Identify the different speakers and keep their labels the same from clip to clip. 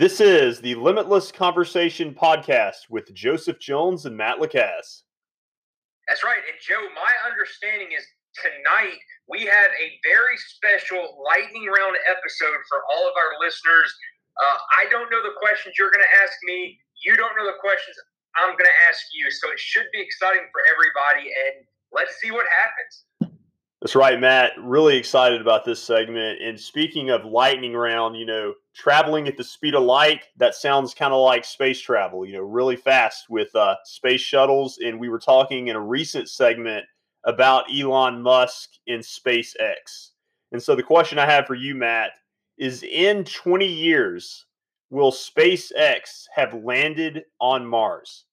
Speaker 1: This is the Limitless Conversation podcast with Joseph Jones and Matt Lacasse.
Speaker 2: That's right. And Joe, my understanding is tonight we have a very special lightning round episode for all of our listeners. Uh, I don't know the questions you're going to ask me. You don't know the questions I'm going to ask you. So it should be exciting for everybody. And let's see what happens.
Speaker 1: That's right, Matt. Really excited about this segment. And speaking of lightning round, you know, traveling at the speed of light, that sounds kind of like space travel, you know, really fast with uh, space shuttles. And we were talking in a recent segment about Elon Musk and SpaceX. And so the question I have for you, Matt, is in 20 years, will SpaceX have landed on Mars?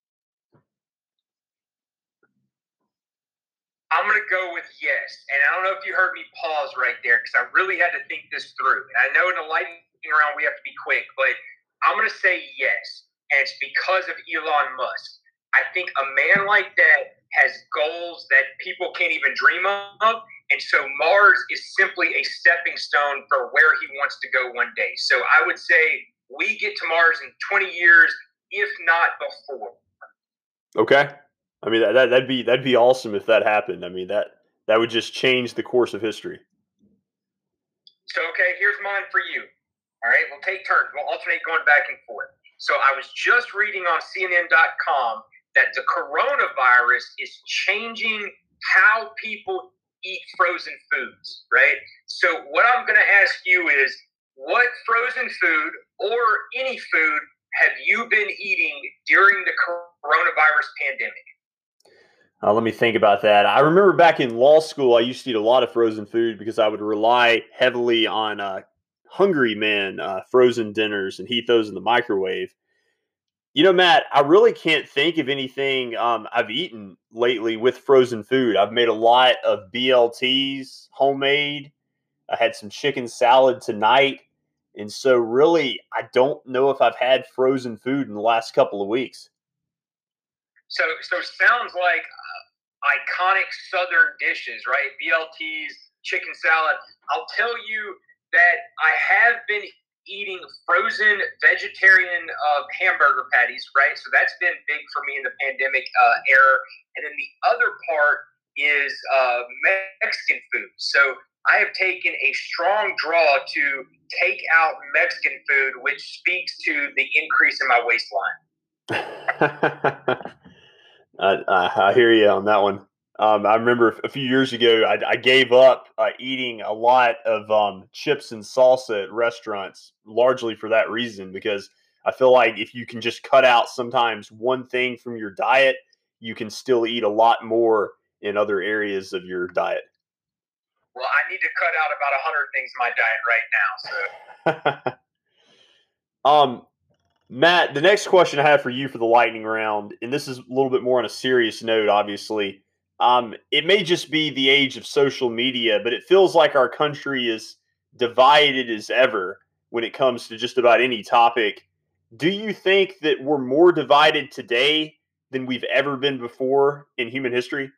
Speaker 2: I'm going to go with yes. And I don't know if you heard me pause right there because I really had to think this through. And I know in the lightning round we have to be quick, but I'm going to say yes. And it's because of Elon Musk. I think a man like that has goals that people can't even dream of. And so Mars is simply a stepping stone for where he wants to go one day. So I would say we get to Mars in 20 years, if not before.
Speaker 1: Okay. I mean, that, that that'd be that'd be awesome if that happened. I mean, that that would just change the course of history.
Speaker 2: So, okay, here's mine for you. All right, we'll take turns. We'll alternate going back and forth. So, I was just reading on CNN.com that the coronavirus is changing how people eat frozen foods, right? So, what I'm going to ask you is what frozen food or any food have you been eating during the coronavirus pandemic?
Speaker 1: Uh, let me think about that. I remember back in law school, I used to eat a lot of frozen food because I would rely heavily on uh, Hungry Man uh, frozen dinners and heat those in the microwave. You know, Matt, I really can't think of anything um, I've eaten lately with frozen food. I've made a lot of BLTs homemade. I had some chicken salad tonight. And so, really, I don't know if I've had frozen food in the last couple of weeks.
Speaker 2: So, so sounds like iconic Southern dishes, right? BLTs, chicken salad. I'll tell you that I have been eating frozen vegetarian uh, hamburger patties, right? So that's been big for me in the pandemic uh, era. And then the other part is uh, Mexican food. So I have taken a strong draw to take out Mexican food, which speaks to the increase in my waistline.
Speaker 1: I, I, hear you on that one. Um, I remember a few years ago, I, I gave up uh, eating a lot of um, chips and salsa at restaurants, largely for that reason, because I feel like if you can just cut out sometimes one thing from your diet, you can still eat a lot more in other areas of your diet.
Speaker 2: Well, I need to cut out about 100 things in my diet right now.
Speaker 1: So. um, Matt, the next question I have for you for the lightning round, and this is a little bit more on a serious note, obviously. Um, it may just be the age of social media, but it feels like our country is divided as ever when it comes to just about any topic. Do you think that we're more divided today than we've ever been before in human history?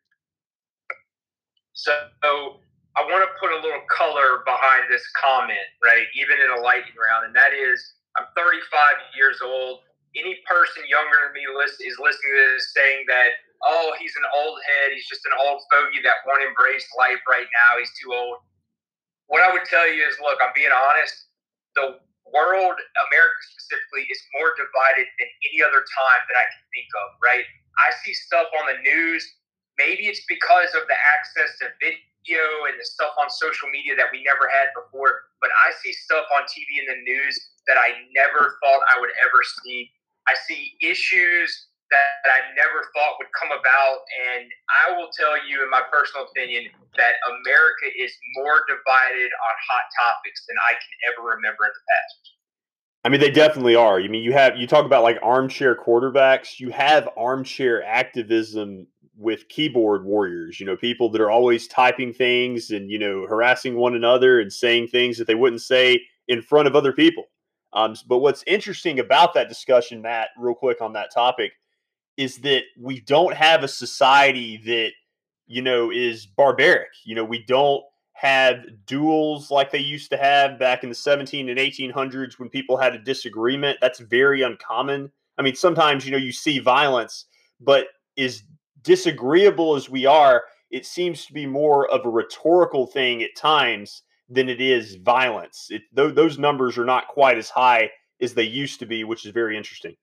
Speaker 2: So I want to put a little color behind this comment, right? Even in a lightning round, and that is I'm 35 years old. Any person younger than me is listening to this saying that, oh, he's an old head. He's just an old fogey that won't embrace life right now. He's too old. What I would tell you is, look, I'm being honest. The world, America specifically, is more divided than any other time that I can think of, right? I see stuff on the news. Maybe it's because of the access to video and the stuff on social media that we never had before, but I see stuff on TV and the news that I never thought I would ever see. I see issues that I never thought would come about. And I will tell you, in my personal opinion, that America is more divided on hot topics than I can ever remember in the past.
Speaker 1: I mean, they definitely are. I mean, you have you talk about like armchair quarterbacks. You have armchair activism with keyboard warriors. You know, people that are always typing things and you know harassing one another and saying things that they wouldn't say in front of other people. Um, but what's interesting about that discussion, Matt, real quick on that topic, is that we don't have a society that you know is barbaric. You know, we don't have duels like they used to have back in the 17 and 1800s when people had a disagreement. That's very uncommon. I mean, sometimes, you know, you see violence, but as disagreeable as we are, it seems to be more of a rhetorical thing at times than it is violence. It, th- those numbers are not quite as high as they used to be, which is very interesting.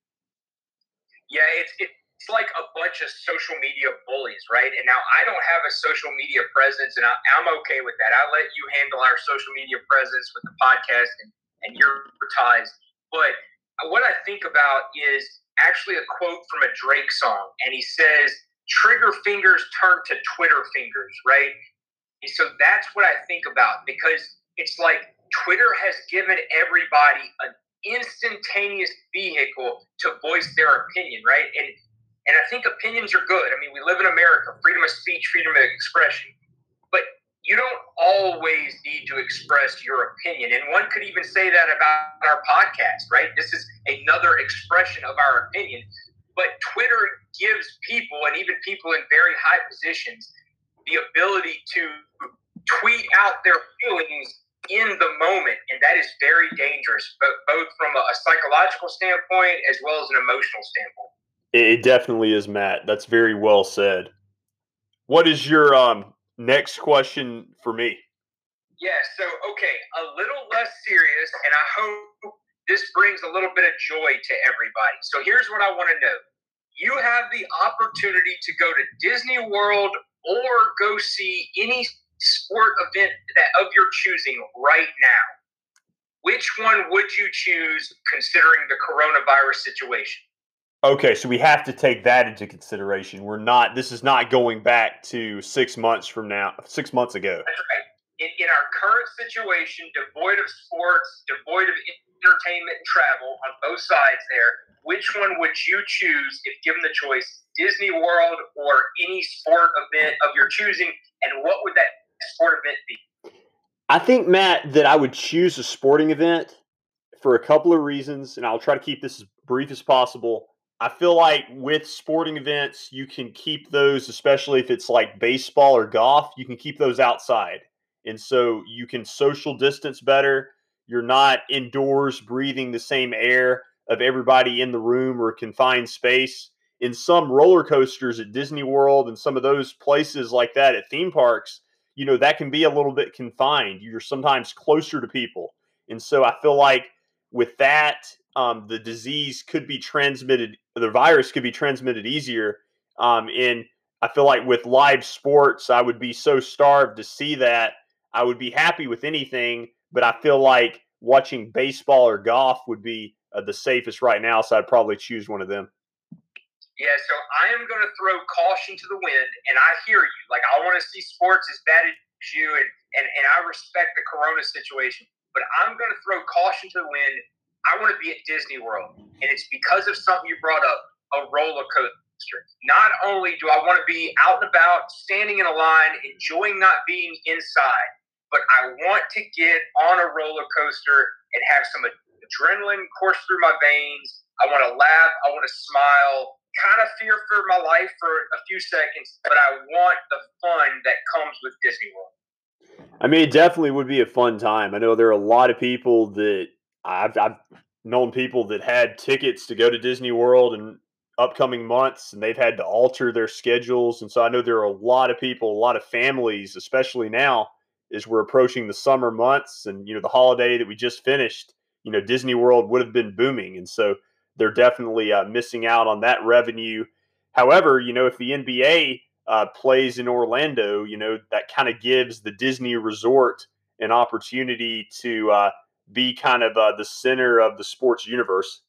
Speaker 2: Yeah, it's, it, it's like a bunch of social media bullies, right? And now I don't have a social media presence, and I, am okay with that. I'll let you handle our social media presence with the podcast and, and your advertise. But what I think about is actually a quote from a Drake song, and he says, "Trigger fingers turn to Twitter fingers," right? And so that's what I think about because it's like Twitter has given everybody an instantaneous vehicle to voice their opinion, right? And and I think opinions are good. I mean, we live in America, freedom of speech, freedom of expression. But you don't always need to express your opinion. And one could even say that about our podcast, right? This is another expression of our opinion. But Twitter gives people, and even people in very high positions, the ability to tweet out their feelings in the moment. And that is very dangerous, both from a psychological standpoint as well as an emotional standpoint.
Speaker 1: It definitely is, Matt. That's very well said. What is your um, next question for me?
Speaker 2: Yeah, so, okay, a little less serious, and I hope this brings a little bit of joy to everybody. So, here's what I want to know you have the opportunity to go to Disney World or go see any sport event that of your choosing right now. Which one would you choose considering the coronavirus situation?
Speaker 1: Okay, so we have to take that into consideration. We're not. This is not going back to six months from now. Six months ago.
Speaker 2: That's right. In, in our current situation, devoid of sports, devoid of entertainment and travel on both sides, there, which one would you choose if given the choice? Disney World or any sport event of your choosing, and what would that sport event be?
Speaker 1: I think Matt that I would choose a sporting event for a couple of reasons, and I'll try to keep this as brief as possible. I feel like with sporting events, you can keep those, especially if it's like baseball or golf, you can keep those outside. And so you can social distance better. You're not indoors breathing the same air of everybody in the room or confined space. In some roller coasters at Disney World and some of those places like that at theme parks, you know, that can be a little bit confined. You're sometimes closer to people. And so I feel like with that, um, the disease could be transmitted, the virus could be transmitted easier. Um, and I feel like with live sports, I would be so starved to see that. I would be happy with anything, but I feel like watching baseball or golf would be uh, the safest right now. So I'd probably choose one of them.
Speaker 2: Yeah, so I am going to throw caution to the wind, and I hear you. Like, I want to see sports as bad as you, and, and, and I respect the corona situation, but I'm going to throw caution to the wind I want to be at Disney World. And it's because of something you brought up a roller coaster. Not only do I want to be out and about, standing in a line, enjoying not being inside, but I want to get on a roller coaster and have some adrenaline course through my veins. I want to laugh. I want to smile. Kind of fear for my life for a few seconds, but I want the fun that comes with Disney World.
Speaker 1: I mean, it definitely would be a fun time. I know there are a lot of people that I've, I've known people that had tickets to go to Disney World in upcoming months, and they've had to alter their schedules. And so I know there are a lot of people, a lot of families, especially now as we're approaching the summer months and you know the holiday that we just finished. You know, Disney World would have been booming, and so they're definitely uh, missing out on that revenue. However, you know, if the NBA uh, plays in Orlando, you know that kind of gives the Disney Resort an opportunity to uh, be kind of uh, the center of the sports universe.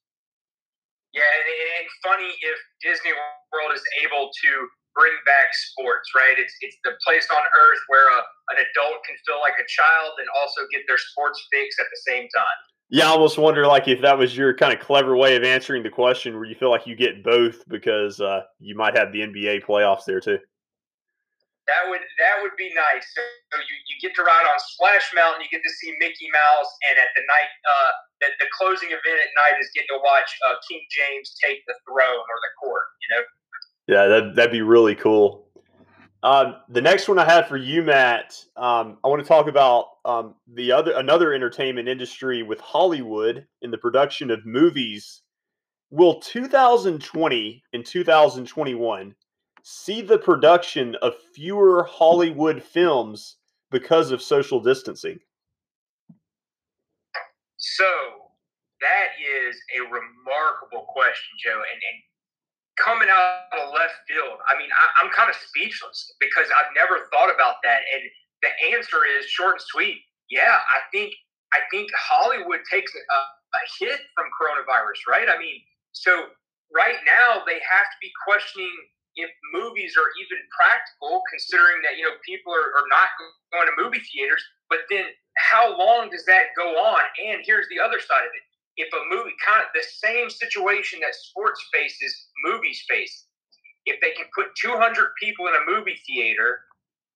Speaker 2: Yeah, and, and funny if Disney World is able to bring back sports, right? It's it's the place on earth where a, an adult can feel like a child and also get their sports fix at the same time.
Speaker 1: Yeah, I almost wonder like if that was your kind of clever way of answering the question, where you feel like you get both because uh, you might have the NBA playoffs there too.
Speaker 2: That would that would be nice. So you, you get to ride on Splash Mountain, you get to see Mickey Mouse, and at the night, uh, the, the closing event at night is getting to watch uh, King James take the throne or the court. You know.
Speaker 1: Yeah, that that'd be really cool. Um, the next one I have for you, Matt, um, I want to talk about um, the other another entertainment industry with Hollywood in the production of movies. Will 2020 and 2021 see the production of fewer Hollywood films because of social distancing?
Speaker 2: So that is a remarkable question, Joe, and, and coming out of left field. I mean, I, am kind of speechless because I've never thought about that. And the answer is short and sweet. Yeah, I think I think Hollywood takes a, a hit from coronavirus, right? I mean, so right now they have to be questioning if movies are even practical, considering that you know people are, are not going to movie theaters. But then, how long does that go on? And here's the other side of it: if a movie kind of the same situation that sports faces, movies face. If they can put 200 people in a movie theater,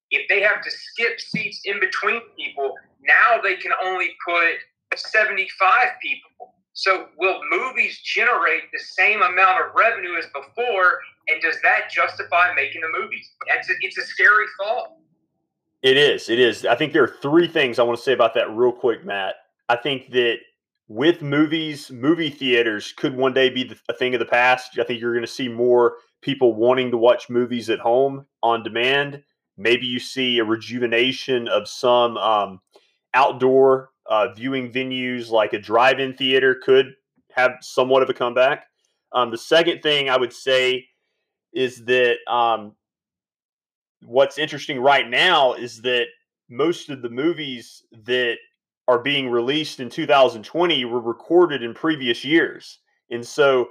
Speaker 2: if they have to skip seats in between people, now they can only put 75 people. So, will movies generate the same amount of revenue as before? And does that justify making the movies? That's a, it's a scary thought.
Speaker 1: It is. It is. I think there are three things I want to say about that real quick, Matt. I think that with movies, movie theaters could one day be a thing of the past. I think you're going to see more people wanting to watch movies at home on demand. Maybe you see a rejuvenation of some um, outdoor uh, viewing venues, like a drive-in theater, could have somewhat of a comeback. Um, the second thing I would say is that um, what's interesting right now is that most of the movies that are being released in 2020 were recorded in previous years. And so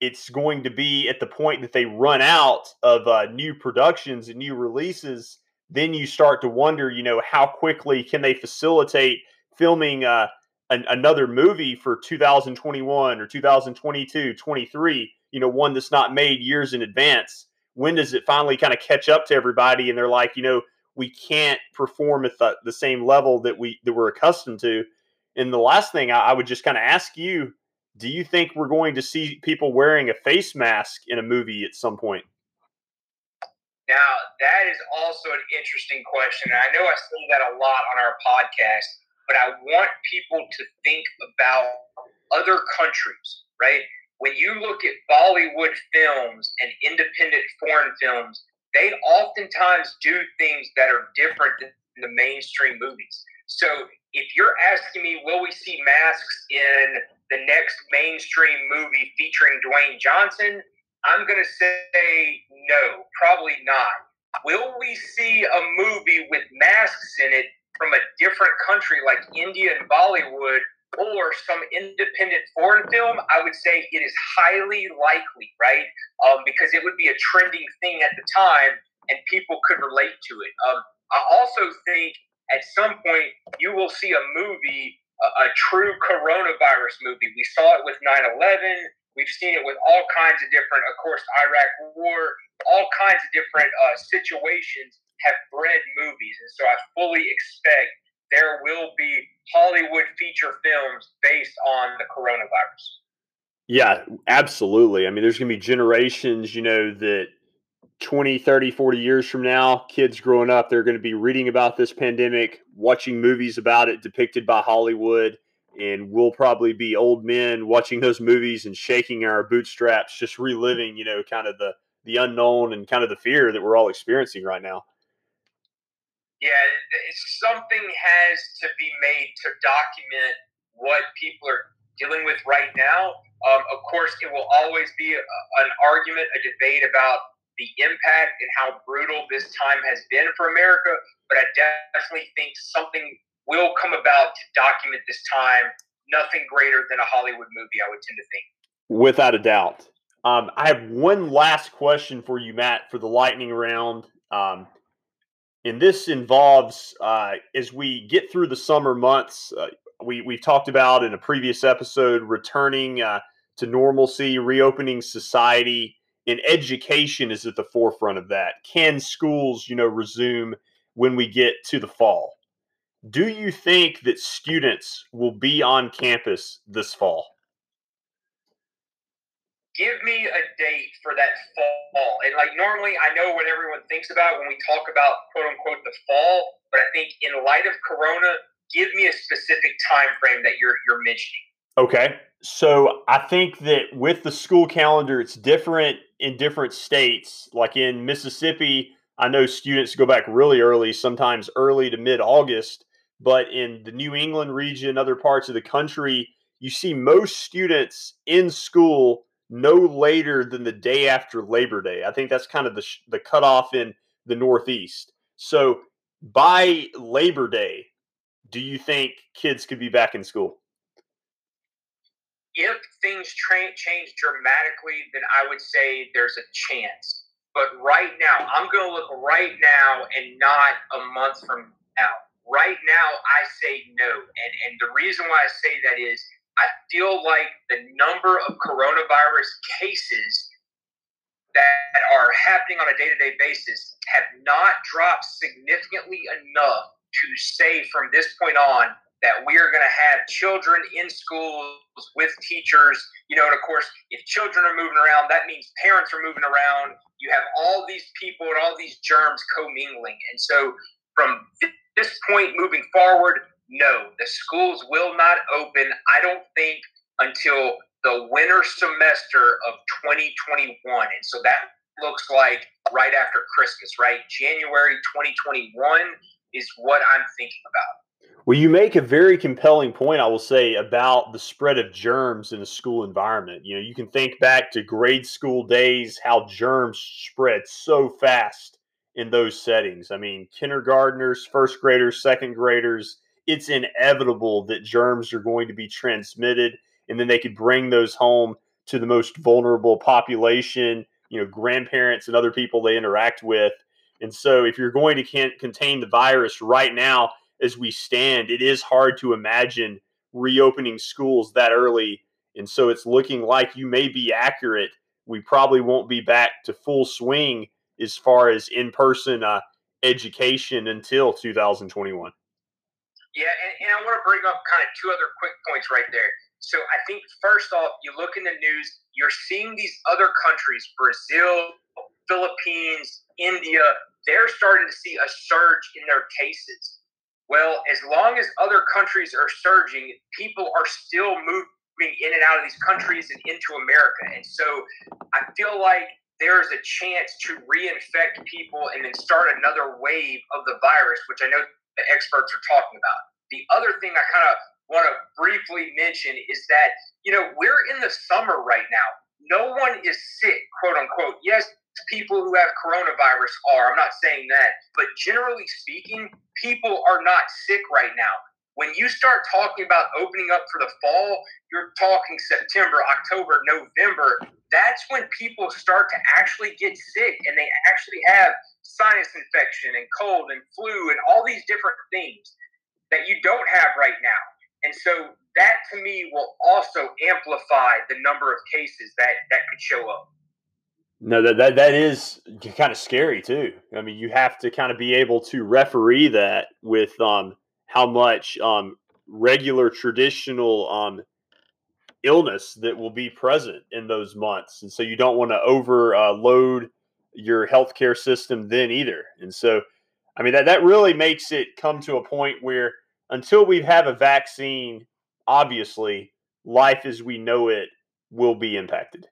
Speaker 1: it's going to be at the point that they run out of uh, new productions and new releases. Then you start to wonder, you know, how quickly can they facilitate filming uh, an, another movie for 2021 or 2022, 23, you know, one that's not made years in advance? When does it finally kind of catch up to everybody? And they're like, you know, we can't perform at the, the same level that we that we're accustomed to. And the last thing I, I would just kind of ask you: Do you think we're going to see people wearing a face mask in a movie at some point?
Speaker 2: Now that is also an interesting question. I know I say that a lot on our podcast, but I want people to think about other countries, right? When you look at Bollywood films and independent foreign films, they oftentimes do things that are different than the mainstream movies. So if you're asking me, will we see masks in the next mainstream movie featuring Dwayne Johnson? I'm going to say no, probably not. Will we see a movie with masks in it from a different country like India and Bollywood or some independent foreign film, I would say it is highly likely, right? Um, because it would be a trending thing at the time and people could relate to it. Um, I also think at some point you will see a movie, a, a true coronavirus movie. We saw it with 9 11. We've seen it with all kinds of different, of course, Iraq War, all kinds of different uh, situations have bred movies. And so I fully expect there will be Hollywood feature films based on the coronavirus.
Speaker 1: Yeah, absolutely. I mean, there's going to be generations, you know, that 20, 30, 40 years from now, kids growing up, they're going to be reading about this pandemic, watching movies about it depicted by Hollywood, and we'll probably be old men watching those movies and shaking our bootstraps, just reliving, you know, kind of the the unknown and kind of the fear that we're all experiencing right now
Speaker 2: yeah, something has to be made to document what people are dealing with right now. Um, of course, it will always be a, an argument, a debate about the impact and how brutal this time has been for America. But I definitely think something will come about to document this time. Nothing greater than a Hollywood movie, I would tend to think.
Speaker 1: Without a doubt. Um, I have one last question for you, Matt, for the lightning round. Um, and this involves uh, as we get through the summer months. Uh, we we talked about in a previous episode returning uh, to normalcy, reopening society, and education is at the forefront of that. Can schools, you know, resume when we get to the fall? Do you think that students will be on campus this fall?
Speaker 2: Give me a date for that fall. And like normally, I know what everyone thinks about when we talk about quote unquote the fall, but I think in light of Corona, give me a specific time frame that you're you're mentioning.
Speaker 1: Okay. So I think that with the school calendar, it's different in different states. Like in Mississippi, I know students go back really early, sometimes early to mid August. But in the New England region, other parts of the country, you see most students in school no later than the day after Labor Day. I think that's kind of the, the cutoff in the Northeast. So by Labor Day, do you think kids could be back in school?
Speaker 2: If things tra- change dramatically, then I would say there's a chance. But right now, I'm going to look right now and not a month from now. Right now, I say no. And, and the reason why I say that is I feel like the number of coronavirus cases that are happening on a day to day basis have not dropped significantly enough to say from this point on that we are going to have children in schools with teachers. You know, and of course, if children are moving around, that means parents are moving around. You have all these people and all these germs commingling. And so, from this point moving forward, no, the schools will not open, I don't think, until the winter semester of 2021. And so that looks like right after Christmas, right? January 2021 is what I'm thinking about.
Speaker 1: Well, you make a very compelling point, I will say, about the spread of germs in a school environment. You know, you can think back to grade school days, how germs spread so fast in those settings. I mean, kindergartners, first graders, second graders, it's inevitable that germs are going to be transmitted and then they could bring those home to the most vulnerable population, you know, grandparents and other people they interact with. And so if you're going to contain the virus right now as we stand, it is hard to imagine reopening schools that early. And so it's looking like you may be accurate. We probably won't be back to full swing as far as in person uh, education until 2021.
Speaker 2: Yeah, and, and I want to bring up kind of two other quick points right there. So I think first off, you look in the news, you're seeing these other countries, Brazil, Philippines, India, they're starting to see a surge in their cases. Well, as long as other countries are surging, people are still moving in and out of these countries and into America. And so I feel like there is a chance to reinfect people and then start another wave of the virus, which I know the experts are talking about. The other thing I kind of want to briefly mention is that, you know, we're in the summer right now. No one is sick, quote unquote. Yes, people who have coronavirus are. I'm not saying that. But generally speaking, people are not sick right now. When you start talking about opening up for the fall, you're talking September, October, November. That's when people start to actually get sick and they actually have sinus infection and cold and flu and all these different things that you don't have right now. And so that to me will also amplify the number of cases that, that could show up.
Speaker 1: No, that, that that is kind of scary too. I mean, you have to kind of be able to referee that with um, how much um, regular traditional um, illness that will be present in those months, and so you don't want to overload uh, your healthcare system then either. And so, I mean, that, that really makes it come to a point where until we have a vaccine, obviously, life as we know it will be impacted.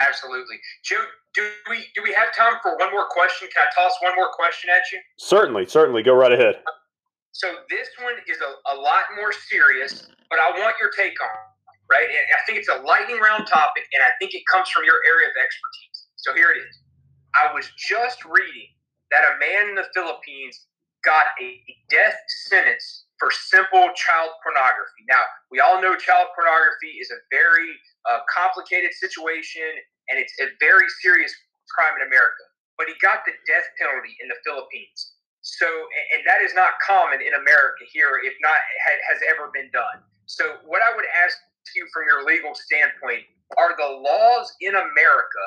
Speaker 2: Absolutely. Joe, do we do we have time for one more question? Can I toss one more question at you?
Speaker 1: Certainly, certainly. Go right ahead.
Speaker 2: So this one is a, a lot more serious, but I want your take on it, right? And I think it's a lightning round topic, and I think it comes from your area of expertise. So here it is. I was just reading that a man in the Philippines got a death sentence for simple child pornography. Now, we all know child pornography is a very uh, complicated situation and it's a very serious crime in America. But he got the death penalty in the Philippines. So, and that is not common in America here, if not has ever been done. So, what I would ask you from your legal standpoint are the laws in America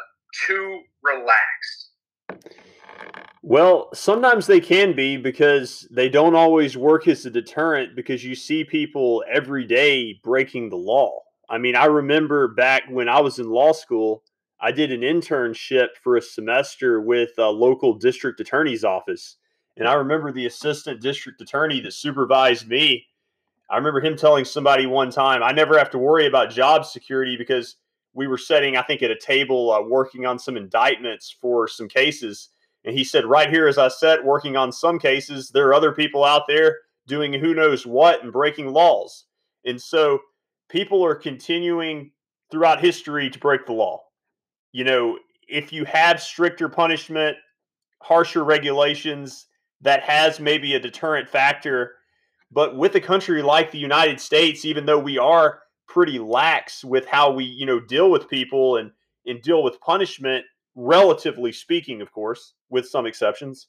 Speaker 2: too relaxed?
Speaker 1: Well, sometimes they can be because they don't always work as a deterrent because you see people every day breaking the law. I mean, I remember back when I was in law school, I did an internship for a semester with a local district attorney's office. And I remember the assistant district attorney that supervised me. I remember him telling somebody one time, I never have to worry about job security because we were sitting, I think, at a table uh, working on some indictments for some cases. And he said, right here, as I sat working on some cases, there are other people out there doing who knows what and breaking laws. And so people are continuing throughout history to break the law. You know, if you have stricter punishment, harsher regulations, that has maybe a deterrent factor. But with a country like the United States, even though we are pretty lax with how we, you know, deal with people and, and deal with punishment, relatively speaking, of course, with some exceptions.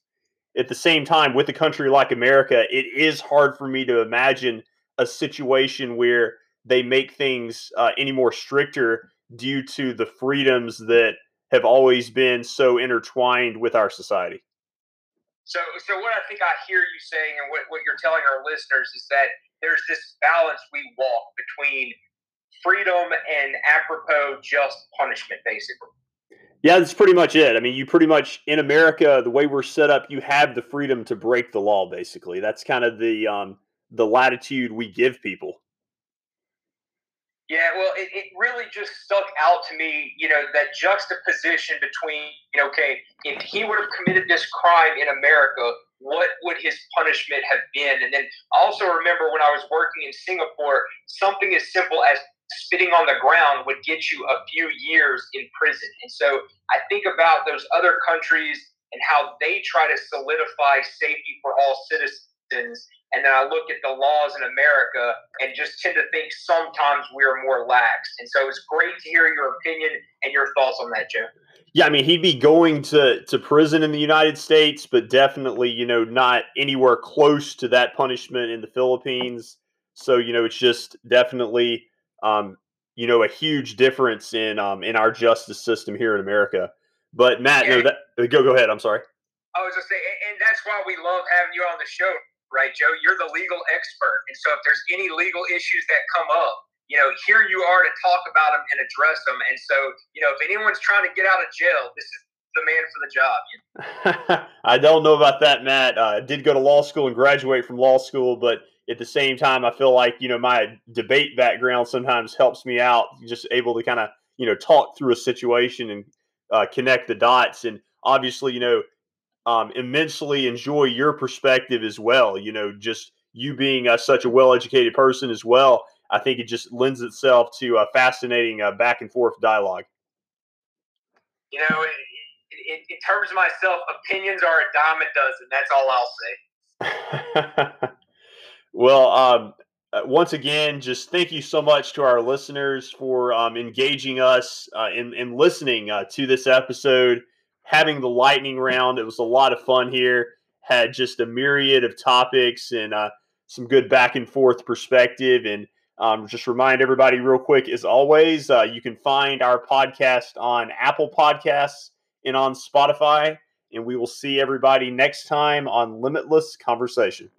Speaker 1: At the same time, with a country like America, it is hard for me to imagine a situation where they make things uh, any more stricter due to the freedoms that have always been so intertwined with our society.
Speaker 2: So, so what I think I hear you saying, and what, what you're telling our listeners, is that there's this balance we walk between freedom and apropos just punishment, basically.
Speaker 1: Yeah, that's pretty much it. I mean, you pretty much in America, the way we're set up, you have the freedom to break the law. Basically, that's kind of the um, the latitude we give people.
Speaker 2: Yeah, well, it, it really just stuck out to me, you know, that juxtaposition between, you know, okay, if he would have committed this crime in America, what would his punishment have been? And then also remember when I was working in Singapore, something as simple as spitting on the ground would get you a few years in prison. And so I think about those other countries and how they try to solidify safety for all citizens and then I look at the laws in America and just tend to think sometimes we're more lax. And so it's great to hear your opinion and your thoughts on that, Joe.
Speaker 1: Yeah, I mean, he'd be going to, to prison in the United States, but definitely, you know, not anywhere close to that punishment in the Philippines. So, you know, it's just definitely, um, you know, a huge difference in um, in our justice system here in America. But Matt, yeah. no, that, go go ahead. I'm sorry.
Speaker 2: I was just saying, and that's why we love having you on the show right, Joe? You're the legal expert. And so if there's any legal issues that come up, you know, here you are to talk about them and address them. And so, you know, if anyone's trying to get out of jail, this is the man for the job.
Speaker 1: I don't know about that, Matt. Uh, I did go to law school and graduate from law school, but at the same time, I feel like, you know, my debate background sometimes helps me out, just able to kind of, you know, talk through a situation and uh, connect the dots. And obviously, you know, um, immensely enjoy your perspective as well. You know, just you being uh, such a well-educated person as well. I think it just lends itself to a fascinating uh, back and forth dialogue.
Speaker 2: You know, in, in, terms of myself, opinions are a dime a dozen. That's all I'll
Speaker 1: say. well, um, uh, once again, just thank you so much to our listeners for um, engaging us uh, and, and listening uh, to this episode having the lightning round. It was a lot of fun here. Had just a myriad of topics and uh, some good back and forth perspective. And um, just remind everybody, real quick, as always, uh, you can find our podcast on Apple Podcasts and on Spotify. And we will see everybody next time on Limitless Conversation.